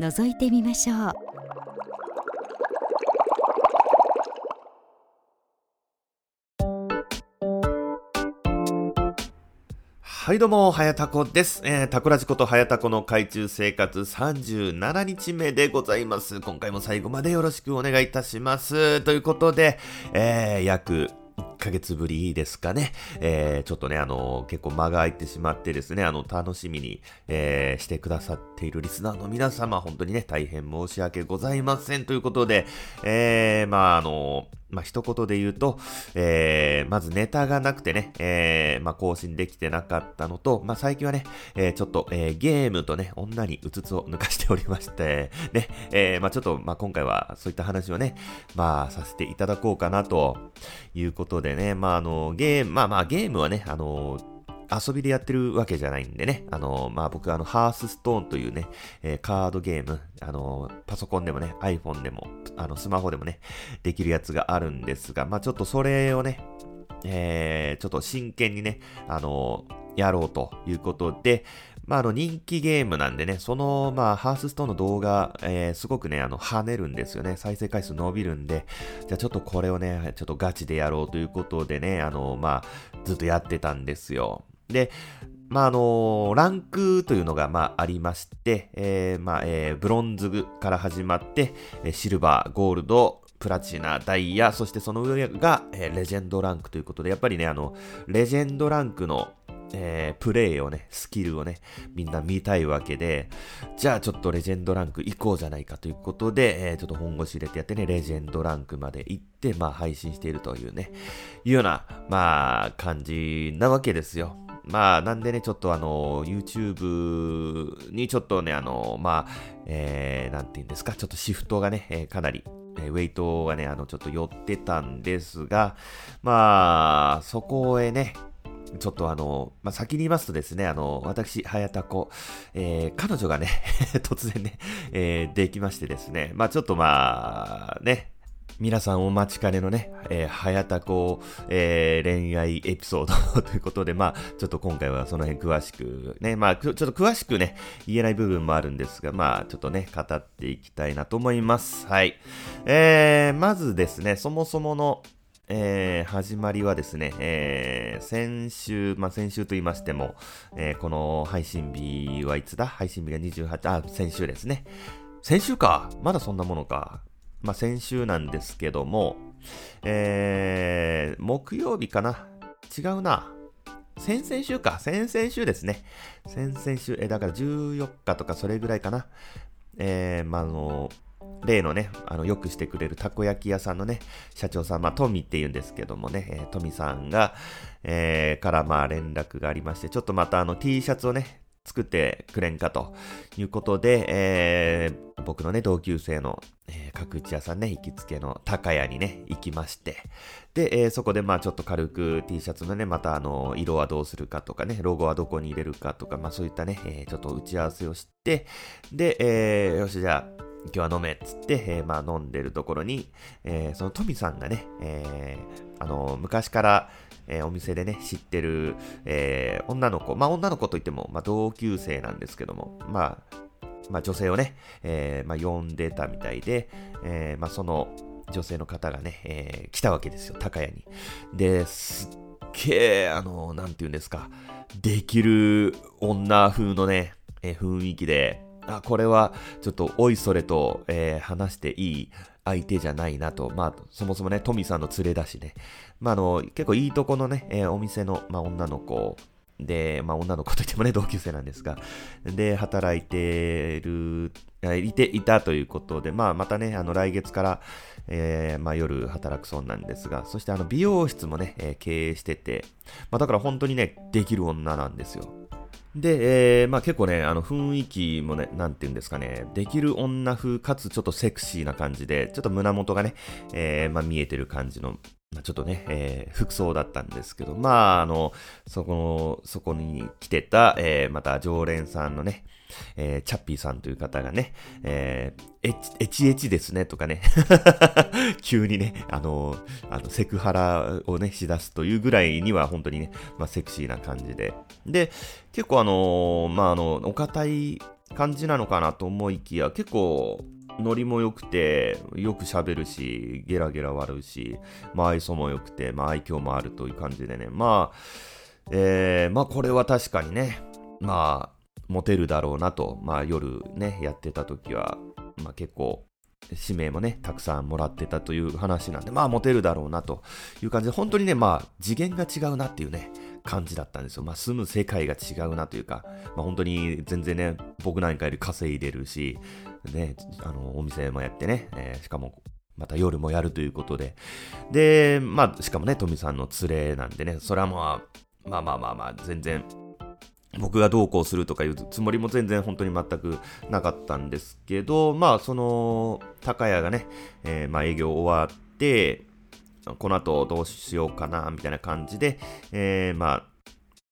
覗いてみましょうはいどうも、はやたこです。えー、タコラジことはやたこの海中生活37日目でございます。今回も最後までよろしくお願いいたします。ということで、えー、約ヶ月ぶりですかね。えー、ちょっとね、あの、結構間が空いてしまってですね、あの、楽しみに、えー、してくださっているリスナーの皆様、本当にね、大変申し訳ございませんということで、えー、まあ、あの、まあ、一言で言うと、えー、まずネタがなくてね、えー、まあ、更新できてなかったのと、まあ、最近はね、えー、ちょっと、えー、ゲームとね、女にうつつを抜かしておりまして、ね、えー、まあ、ちょっと、まあ、今回はそういった話をね、まあ、させていただこうかなということでね、まあ、あの、ゲーム、まあまあ、ゲームはね、あの、遊びでやってるわけじゃないんでね。あの、まあ、僕あの、ハースストーンというね、えー、カードゲーム、あの、パソコンでもね、iPhone でも、あの、スマホでもね、できるやつがあるんですが、まあ、ちょっとそれをね、えー、ちょっと真剣にね、あの、やろうということで、まあ、あの、人気ゲームなんでね、その、まあ、ハースストーンの動画、えー、すごくね、あの、跳ねるんですよね。再生回数伸びるんで、じゃあちょっとこれをね、ちょっとガチでやろうということでね、あの、まあ、ずっとやってたんですよ。で、まあ、あのランクというのが、まあ、ありまして、えー、まあ、えー、ブロンズから始まって、シルバー、ゴールド、プラチナ、ダイヤ、そしてその上が、えー、レジェンドランクということで、やっぱりね、あの、レジェンドランクの、えー、プレイをね、スキルをね、みんな見たいわけで、じゃあちょっとレジェンドランク行こうじゃないかということで、えー、ちょっと本腰入れてやってね、レジェンドランクまで行って、まあ配信しているというね、いうような、まあ、感じなわけですよ。まあ、なんでね、ちょっとあの、YouTube にちょっとね、あの、まあ、えー、なんて言うんですか、ちょっとシフトがね、え、かなり、え、ウェイトがね、あの、ちょっと寄ってたんですが、まあ、そこへね、ちょっとあの、まあ、先に言いますとですね、あの、私、早田子、えー、彼女がね 突然ね、えー、できましてですね、まあ、ちょっとまあ、ね、皆さんお待ちかねのね、えー、早田子、えー、恋愛エピソード ということで、まあ、ちょっと今回はその辺詳しくね、まあ、ちょっと詳しくね、言えない部分もあるんですが、まあ、ちょっとね、語っていきたいなと思います。はい。えー、まずですね、そもそもの、えー、始まりはですね、えー、先週、まあ、先週と言いましても、えー、この配信日はいつだ？配信日が28、あ、先週ですね。先週かまだそんなものか。まあ、先週なんですけども、えー、木曜日かな？違うな。先々週か。先々週ですね。先々週、え、だから14日とかそれぐらいかな。えー、まあ、あの、例のね、あの、よくしてくれるたこ焼き屋さんのね、社長さん、まあ、トミって言うんですけどもね、えー、トミさんが、えー、からまあ連絡がありまして、ちょっとまたあの T シャツをね、作ってくれんかということで、えー、僕のね、同級生の、えー、角打ち屋さんね、行きつけの高屋にね、行きまして、で、えー、そこでまあちょっと軽く T シャツのね、またあの、色はどうするかとかね、ロゴはどこに入れるかとか、まあそういったね、えー、ちょっと打ち合わせをして、で、えー、よし、じゃあ、今日は飲めっつって、えー、まあ飲んでるところに、えー、そのトミさんがね、えー、あの、昔から、えー、お店でね、知ってる、えー、女の子、まあ女の子といっても、まあ同級生なんですけども、まあ、まあ女性をね、えー、まあ呼んでたみたいで、えー、まあその女性の方がね、えー、来たわけですよ、高屋に。で、すっげえ、あの、なんて言うんですか、できる女風のね、えー、雰囲気で、あ、これはちょっとおいそれと、えー、話していい相手じゃないなと。まあ、そもそもね、トミさんの連れだしね。まあ、あの、結構いいとこのね、えー、お店の、まあ、女の子で、まあ、女の子といってもね、同級生なんですが、で、働いてる、いて、いたということで、まあ、またね、あの、来月から、えー、まあ、夜働くそうなんですが、そしてあの、美容室もね、えー、経営してて、まあ、だから本当にね、できる女なんですよ。で、えー、まあ結構ね、あの雰囲気もね、なんて言うんですかね、できる女風かつちょっとセクシーな感じで、ちょっと胸元がね、えー、まあ見えてる感じの、ちょっとね、えー、服装だったんですけど、まあ、あの、そこの、そこに来てた、えー、また常連さんのね、えー、チャッピーさんという方がね、えー、エチ、エチですね、とかね、急にね、あの、あの、セクハラをね、しだすというぐらいには本当にね、まあ、セクシーな感じで。で、結構あの、まあ、あの、お堅い感じなのかなと思いきや、結構、ノリも良くて、よく喋るし、ゲラゲラ笑うし、まあ愛想も良くて、まあ愛嬌もあるという感じでね、まあ、えー、まあこれは確かにね、まあ、モテるだろうなと、まあ夜ね、やってた時は、まあ結構、指名もね、たくさんもらってたという話なんで、まあモテるだろうなという感じで、本当にね、まあ次元が違うなっていうね、感じだったんですよ。まあ住む世界が違うなというか、まあ本当に全然ね、僕なんかより稼いでるし、ね、あの、お店もやってね、えー、しかもまた夜もやるということで。で、まあ、しかもね、富さんの連れなんでね、それはまあ、まあまあまあまあ、全然、僕がどうこうするとかいうつもりも全然本当に全くなかったんですけど、まあ、その、高谷がね、えー、まあ、営業終わって、この後どうしようかな、みたいな感じで、えー、ま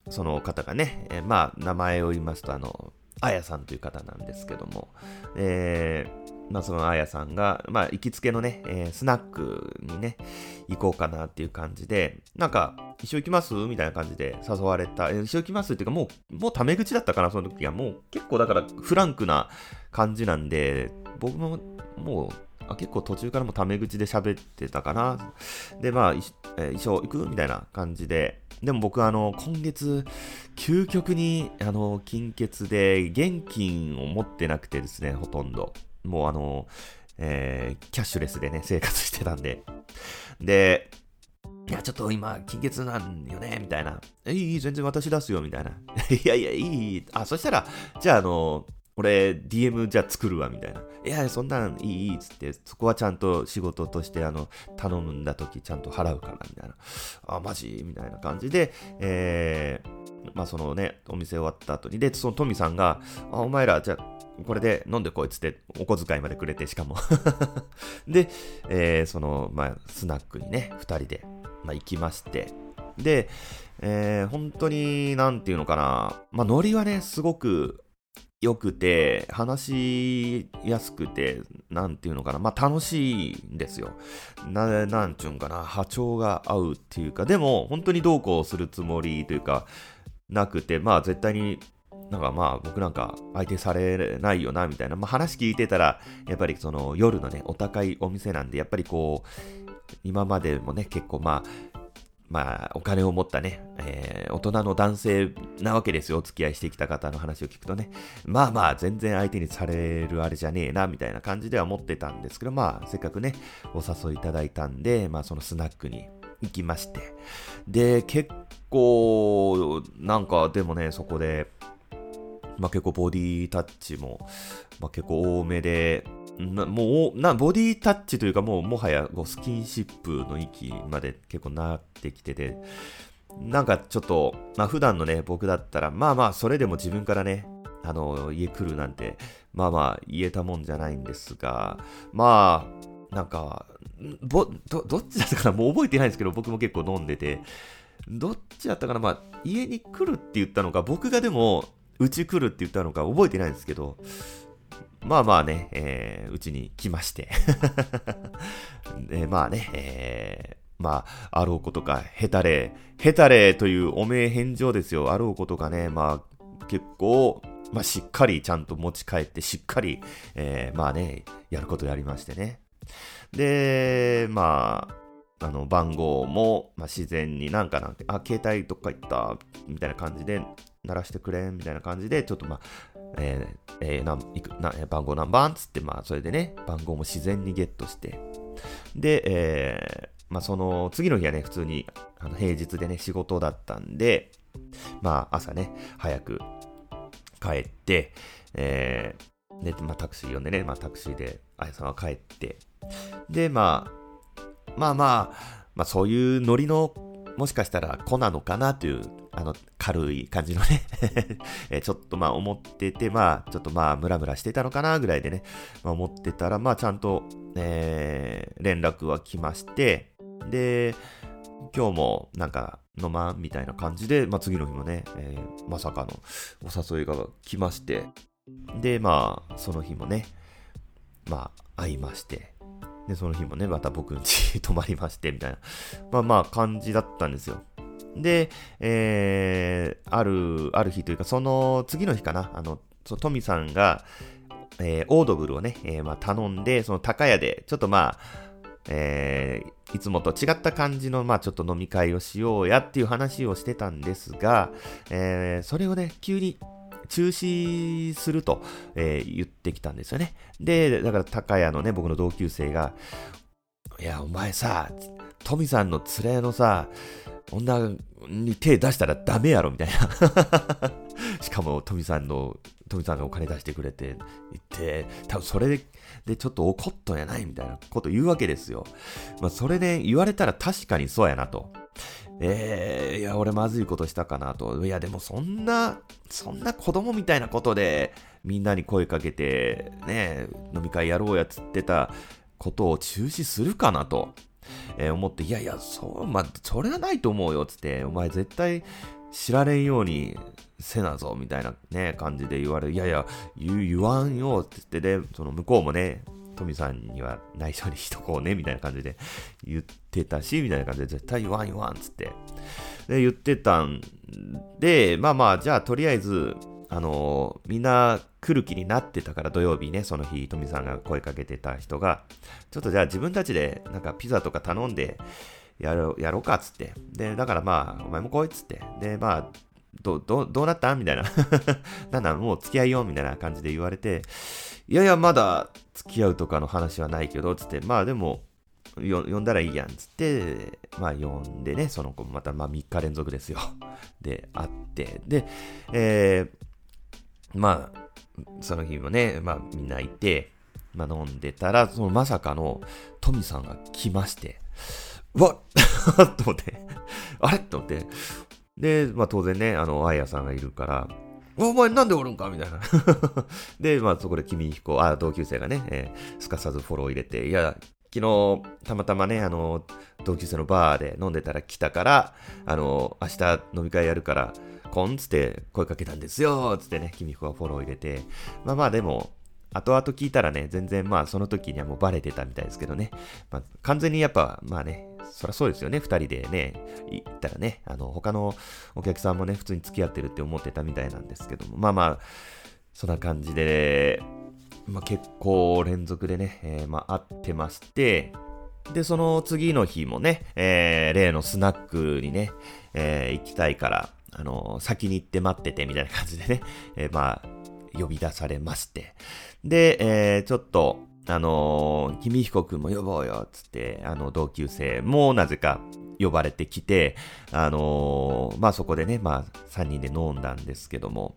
あ、その方がね、えー、まあ、名前を言いますと、あの、あやさんという方なんですけども、えー、まあそのあやさんが、まあ行きつけのね、えー、スナックにね、行こうかなっていう感じで、なんか、一緒行きます？みたいな感じで誘われたえ。一緒行きます？っていうか、もう、もうタメ口だったかな、その時は。もう結構だからフランクな感じなんで、僕ももう、あ結構途中からもタメ口で喋ってたかな。で、まあ、えー、一緒行くみたいな感じで。でも僕、あの、今月、究極に、あの、金欠で、現金を持ってなくてですね、ほとんど。もう、あの、えー、キャッシュレスでね、生活してたんで。で、いや、ちょっと今、金欠なんよね、みたいな。いい、いい、全然私出すよ、みたいな。いやいや、いい、あ、そしたら、じゃあ、あの、俺、DM じゃあ作るわ、みたいな。いや、そんなんいい、いい、つって、そこはちゃんと仕事として、あの、頼んだ時ちゃんと払うから、みたいな。あ、マジ？みたいな感じで、えー、まあ、そのね、お店終わった後に、で、そのトミさんが、あ、お前ら、じゃあ、これで飲んでこいつって、お小遣いまでくれて、しかも で、えー、その、まあ、スナックにね、二人で、まあ、行きまして、で、えー、本当に、なんていうのかな、まあ、ノリはね、すごく、良くて、話しやすくて、なんていうのかな、まあ楽しいんですよ。な、なんちゅうんかな、波長が合うっていうか、でも本当にどうこうするつもりというか、なくて、まあ絶対になんかまあ僕なんか相手されないよなみたいな、まあ話聞いてたら、やっぱりその夜のね、お高いお店なんで、やっぱりこう、今までもね、結構まあ、まあ、お金を持ったね、えー、大人の男性なわけですよ。お付き合いしてきた方の話を聞くとね。まあまあ、全然相手にされるあれじゃねえな、みたいな感じでは思ってたんですけど、まあ、せっかくね、お誘いいただいたんで、まあ、そのスナックに行きまして。で、結構、なんか、でもね、そこで、まあ結構ボディタッチも、まあ結構多めで、なもうな、ボディタッチというかもうもはやこうスキンシップの域まで結構なってきてて、なんかちょっと、まあ普段のね、僕だったら、まあまあそれでも自分からね、あの、家来るなんて、まあまあ言えたもんじゃないんですが、まあ、なんか、ぼ、ど、どっちだったかなもう覚えてないんですけど、僕も結構飲んでて、どっちだったかなまあ、家に来るって言ったのか、僕がでも、うち来るって言ったのか覚えてないんですけど、まあまあね、えー、うちに来ましてで、まあね、えー、まあ、あろうことか、ヘタレ、ヘタレというお名返上ですよ。あろうことかね、まあ、結構、まあ、しっかりちゃんと持ち帰って、しっかり、えー、まあね、やることやりましてね。で、まあ、あの、番号も、まあ、自然になんかなんて、あ、携帯どっか行った、みたいな感じで、鳴らしてくれ、みたいな感じで、ちょっとまあ、えー、えー、なんいくな番号何番？つって、まあ、それでね、番号も自然にゲットして、で、えー、まあ、その、次の日はね、普通に、あの、平日でね、仕事だったんで、まあ、朝ね、早く帰って、えー、で、まあ、タクシー呼んでね、まあ、タクシーで、あやさんは帰って、で、まあ、まあまあ、まあ、そういうノリの、もしかしたら子なのかなというあの、軽い感じのね。えちょっとまあ思ってて、まあ、ちょっとまあ、ムラムラしてたのかなぐらいでね、まあ、思ってたら、まあ、ちゃんと、えー、連絡は来まして、で、今日もなんか飲まんみたいな感じで、まあ、次の日もね、えー、まさかのお誘いが来まして、で、まあ、その日もね、まあ、会いまして、で、その日もね、また僕ん家 泊まりまして、みたいな、まあまあ感じだったんですよ。で、えー、ある、ある日というか、その次の日かな、あの、そトミさんが、えー、オードブルをね、えー、まあ頼んで、その高屋で、ちょっとまあ、えー、いつもと違った感じの、まあちょっと飲み会をしようやっていう話をしてたんですが、えー、それをね、急に中止すると、えー、言ってきたんですよね。で、だから高谷のね、僕の同級生が、いや、お前さ、トミさんの連れのさ、女に手出したらダメやろ、みたいな。しかも、トミさんの、トミさんがお金出してくれて言って、多分それでちょっと怒っとんやないみたいなこと言うわけですよ。まあ、それで言われたら確かにそうやなと。えー、いや、俺まずいことしたかなと。いや、でもそんな、そんな子供みたいなことで、みんなに声かけて、ね、飲み会やろうやっつってたことを中止するかなと、えー、思って、いやいや、そう、まあ、それはないと思うよ、つって、お前絶対知られんようにせなぞ、みたいなね、感じで言われる。いやいや、言言わんよ、つってで、その向こうもね、トミさんには内緒にしとこうね、みたいな感じで言ってたし、みたいな感じで絶対言わん言わん、つって。で、言ってたんで、まあまあ、じゃあとりあえず、あのー、みんな来る気になってたから土曜日ね、その日、トミさんが声かけてた人が、ちょっとじゃあ自分たちでなんかピザとか頼んでやろやろうかっつって。で、だからまあ、お前も来いっつって。で、まあ、ど、ど、どうなった？みたいな。なんだ、もう付き合いようみたいな感じで言われて、いやいや、まだ付き合うとかの話はないけど、つって、まあでも、呼んだらいいやん、つって、まあ呼んでね、その子またまあ3日連続ですよ。で、会って、で、えー、まあ、その日もね、まあみんないて、まあ飲んでたら、そのまさかのトミさんが来まして、うわっ と思って、あれ？と思って、で、まあ当然ね、あの、あやさんがいるから、お前なんでおるんか？みたいな。で、まあそこで君彦、あ、同級生がね、えー、すかさずフォロー入れて、いや、昨日、たまたまね、あの、同級生のバーで飲んでたら来たから、あの、明日飲み会やるから、こんつって声かけたんですよつってね、君彦がフォロー入れて、まあまあでも、後々聞いたらね、全然まあその時にはもうバレてたみたいですけどね。まあ、完全にやっぱ、まあね、そりゃそうですよね。二人でね、行ったらね、あの、他のお客さんもね、普通に付き合ってるって思ってたみたいなんですけども、まあまあ、そんな感じで、まあ結構連続でね、えー、まあ会ってまして、で、その次の日もね、えー、例のスナックにね、えー、行きたいから、あの先に行って待っててみたいな感じでね、えー、まあ、呼び出されまして。で、えー、ちょっと、あのー、君彦くんも呼ぼうよ、つって、あの、同級生もなぜか呼ばれてきて、あのー、まあ、そこでね、まあ、3人で飲んだんですけども、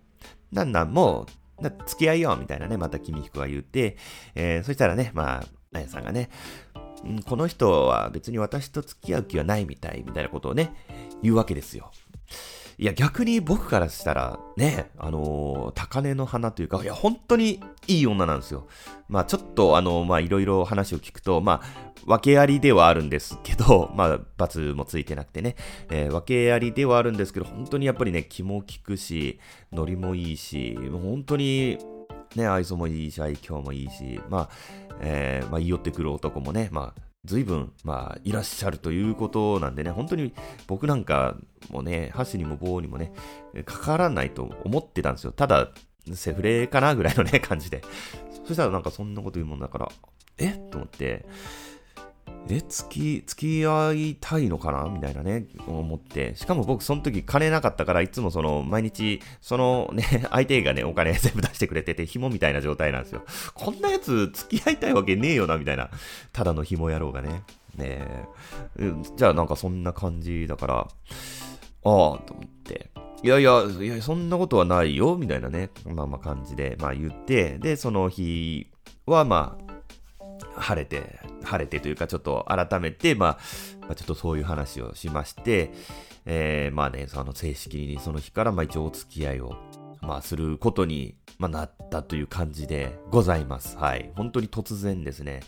なんなんもう、付き合いよ、みたいなね、また君彦が言って、えー、そしたらね、まあ、あやさんがね、この人は別に私と付き合う気はないみたい、みたいなことをね、言うわけですよ。いや、逆に僕からしたら、ね、あのー、高嶺の花というか、いや、本当にいい女なんですよ。まあ、ちょっと、あのー、まあ、いろいろ話を聞くと、まあ、訳ありではあるんですけど、まあ、罰もついてなくてね、えー、訳ありではあるんですけど、本当にやっぱりね、気も利くし、ノリもいいし、もう本当に、ね、愛想もいいし、愛嬌もいいし、まあ、えー、まあ、言い寄ってくる男もね、まあ、随分、まあ、いらっしゃるということなんでね、本当に僕なんかもね、箸にも棒にもね、かからないと思ってたんですよ。ただ、セフレかなぐらいのね、感じで。そしたらなんかそんなこと言うもんだから、えと思って、え、付き、付き合いたいのかな？みたいなね、思って。しかも僕、その時金なかったから、いつもその、毎日、そのね、相手がね、お金 全部出してくれてて、紐みたいな状態なんですよ。こんなやつ、付き合いたいわけねえよな、みたいな。ただの紐野郎がね。ねえ。じゃあ、なんかそんな感じだから、ああ、と思って。いやいや、いや、そんなことはないよ、みたいなね、まあまあ感じで、まあ言って、で、その日は、まあ、晴れて、晴れてというかちょっと改めて、まあ、まあ、ちょっとそういう話をしまして、えー、まあね、その正式にその日からまあ一応お付き合いを、まあすることに、まあ、なったという感じでございます。はい。本当に突然ですね。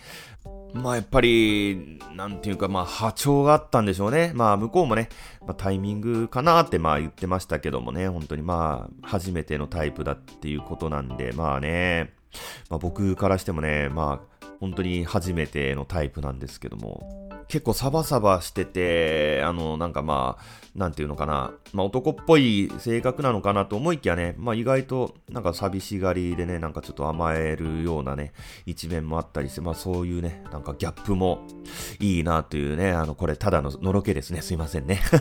まあやっぱり、なんていうか、まあ波長があったんでしょうね。まあ向こうもね、まあ、タイミングかなってまあ言ってましたけどもね、本当にまあ初めてのタイプだっていうことなんで、まあね、まあ僕からしてもね、まあ本当に初めてのタイプなんですけども、結構サバサバしてて、あの、なんかまあ、なんていうのかな、まあ男っぽい性格なのかなと思いきやね、まあ意外となんか寂しがりでね、なんかちょっと甘えるようなね、一面もあったりして、まあそういうね、なんかギャップもいいなというね、あの、これただののろけですね、すいませんね。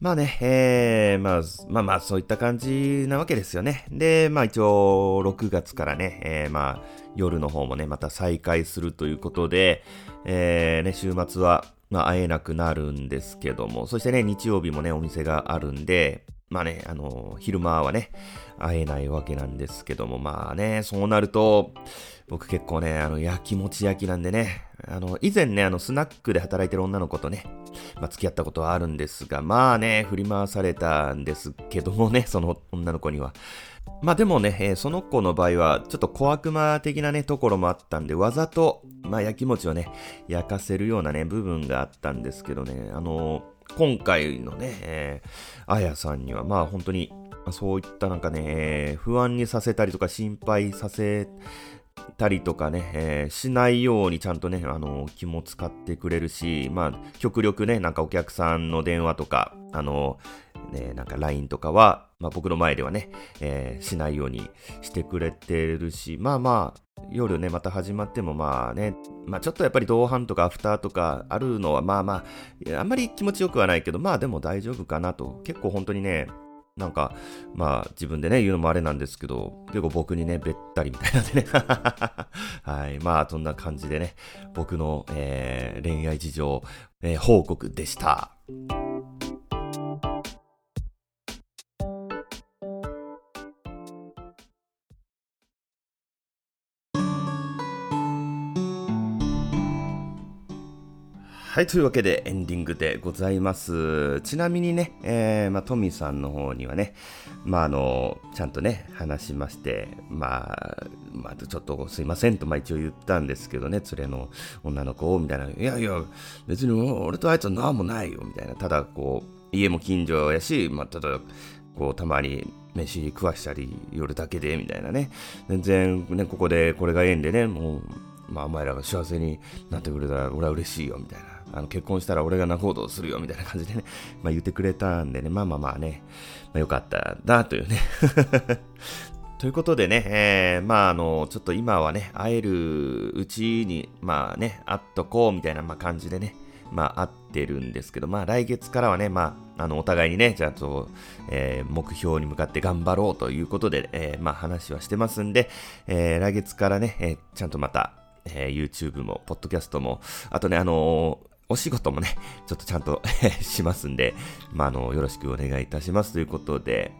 まあね、えー、まあ、まあまあ、そういった感じなわけですよね。で、まあ一応、6月からね、えー、まあ、夜の方もね、また再開するということで、えー、ね、週末は、まあ会えなくなるんですけども、そしてね、日曜日もね、お店があるんで、まあね、あの、昼間はね、会えないわけなんですけども、まあね、そうなると、僕結構ね、あの、焼きもち焼きなんでね、あの、以前ね、あの、スナックで働いてる女の子とね、まあ、付き合ったことはあるんですが、まあね、振り回されたんですけどもね、その女の子には。まあでもね、えー、その子の場合は、ちょっと小悪魔的なね、ところもあったんで、わざと、まあ焼き餅をね、焼かせるようなね、部分があったんですけどね、あのー、今回のね、えー、あやさんには、まあ本当に、そういったなんかね、不安にさせたりとか心配させたりとかね、えー、しないようにちゃんとね、あの気も使ってくれるし、まあ、極力ね、なんかお客さんの電話とか、あのね、なんか LINE とかは、まあ僕の前ではね、えー、しないようにしてくれてるし、まあまあ、夜ね、また始まってもまあね、まあちょっとやっぱり同伴とかアフターとかあるのはまあまあ、あんまり気持ちよくはないけど、まあでも大丈夫かなと。結構本当にね、なんか、まあ自分でね、言うのもあれなんですけど、結構僕にね、べったりみたいなんでね。はい。まあそんな感じでね、僕の、えー、恋愛事情、えー、報告でした。はい、というわけでエンディングでございます。ちなみにね、えー、まあ、トミーさんの方にはね、まあ、あの、ちゃんとね、話しまして、まあ、まあ、ちょっとすいませんと、まあ、一応言ったんですけどね、連れの女の子を、みたいな、いやいや、別に俺とあいつは何もないよ、みたいな、ただ、こう、家も近所やし、まあ、ただ、こう、たまに飯食わしたり、夜だけで、みたいなね、全然、ね、ここでこれが縁でね、もう、まあ、お前らが幸せになってくれたら俺は嬉しいよ、みたいな。あの結婚したら俺が仲人するよみたいな感じでね、まあ、言ってくれたんでね、まあまあまあね、まあ、よかったなというね。ということでね、えー、まああの、ちょっと今はね、会えるうちに、まあね、会っとこうみたいな、まあ、感じでね、まあ会ってるんですけど、まあ来月からはね、まあ、あの、お互いにね、じゃあと、えー、目標に向かって頑張ろうということで、えー、まあ話はしてますんで、えー、来月からね、えー、ちゃんとまた、えー、YouTube も、ポッドキャストも、あとね、あのーお仕事もね、ちょっとちゃんと しますんで、まあ、あの、よろしくお願いいたしますということで、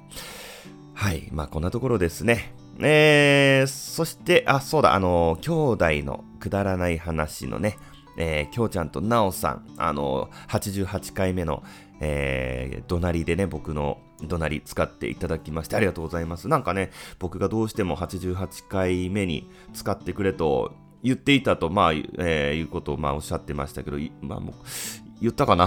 はい、まあ、こんなところですね。えー、そして、あ、そうだ、あの、兄弟のくだらない話のね、えー、きょうちゃんとなおさん、あの、88回目の、えー、怒鳴りでね、僕の怒鳴り使っていただきましてありがとうございます。なんかね、僕がどうしても88回目に使ってくれと言っていたと、まあ、えー、いうことを、まあ、おっしゃってましたけど、まあ、もう、言ったかな？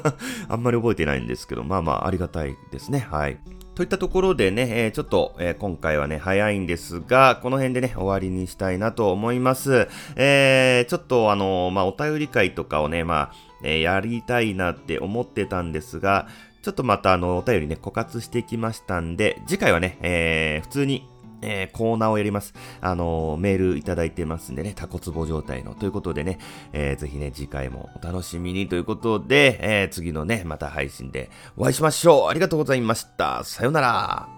あんまり覚えてないんですけど、まあまあ、ありがたいですね。はい。といったところでね、えー、ちょっと、えー、今回はね、早いんですが、この辺でね、終わりにしたいなと思います。えー、ちょっとあのまあ、お便り会とかをね、まあ、えやりたいなって思ってたんですが、ちょっとまたあの、お便りね、枯渇してきましたんで、次回はね、え普通にえー、コーナーをやります。あのー、メールいただいてますんでね、タコツボ状態の。ということでね、えー、ぜひね、次回もお楽しみにということで、えー、次のね、また配信でお会いしましょう。ありがとうございました。さようなら。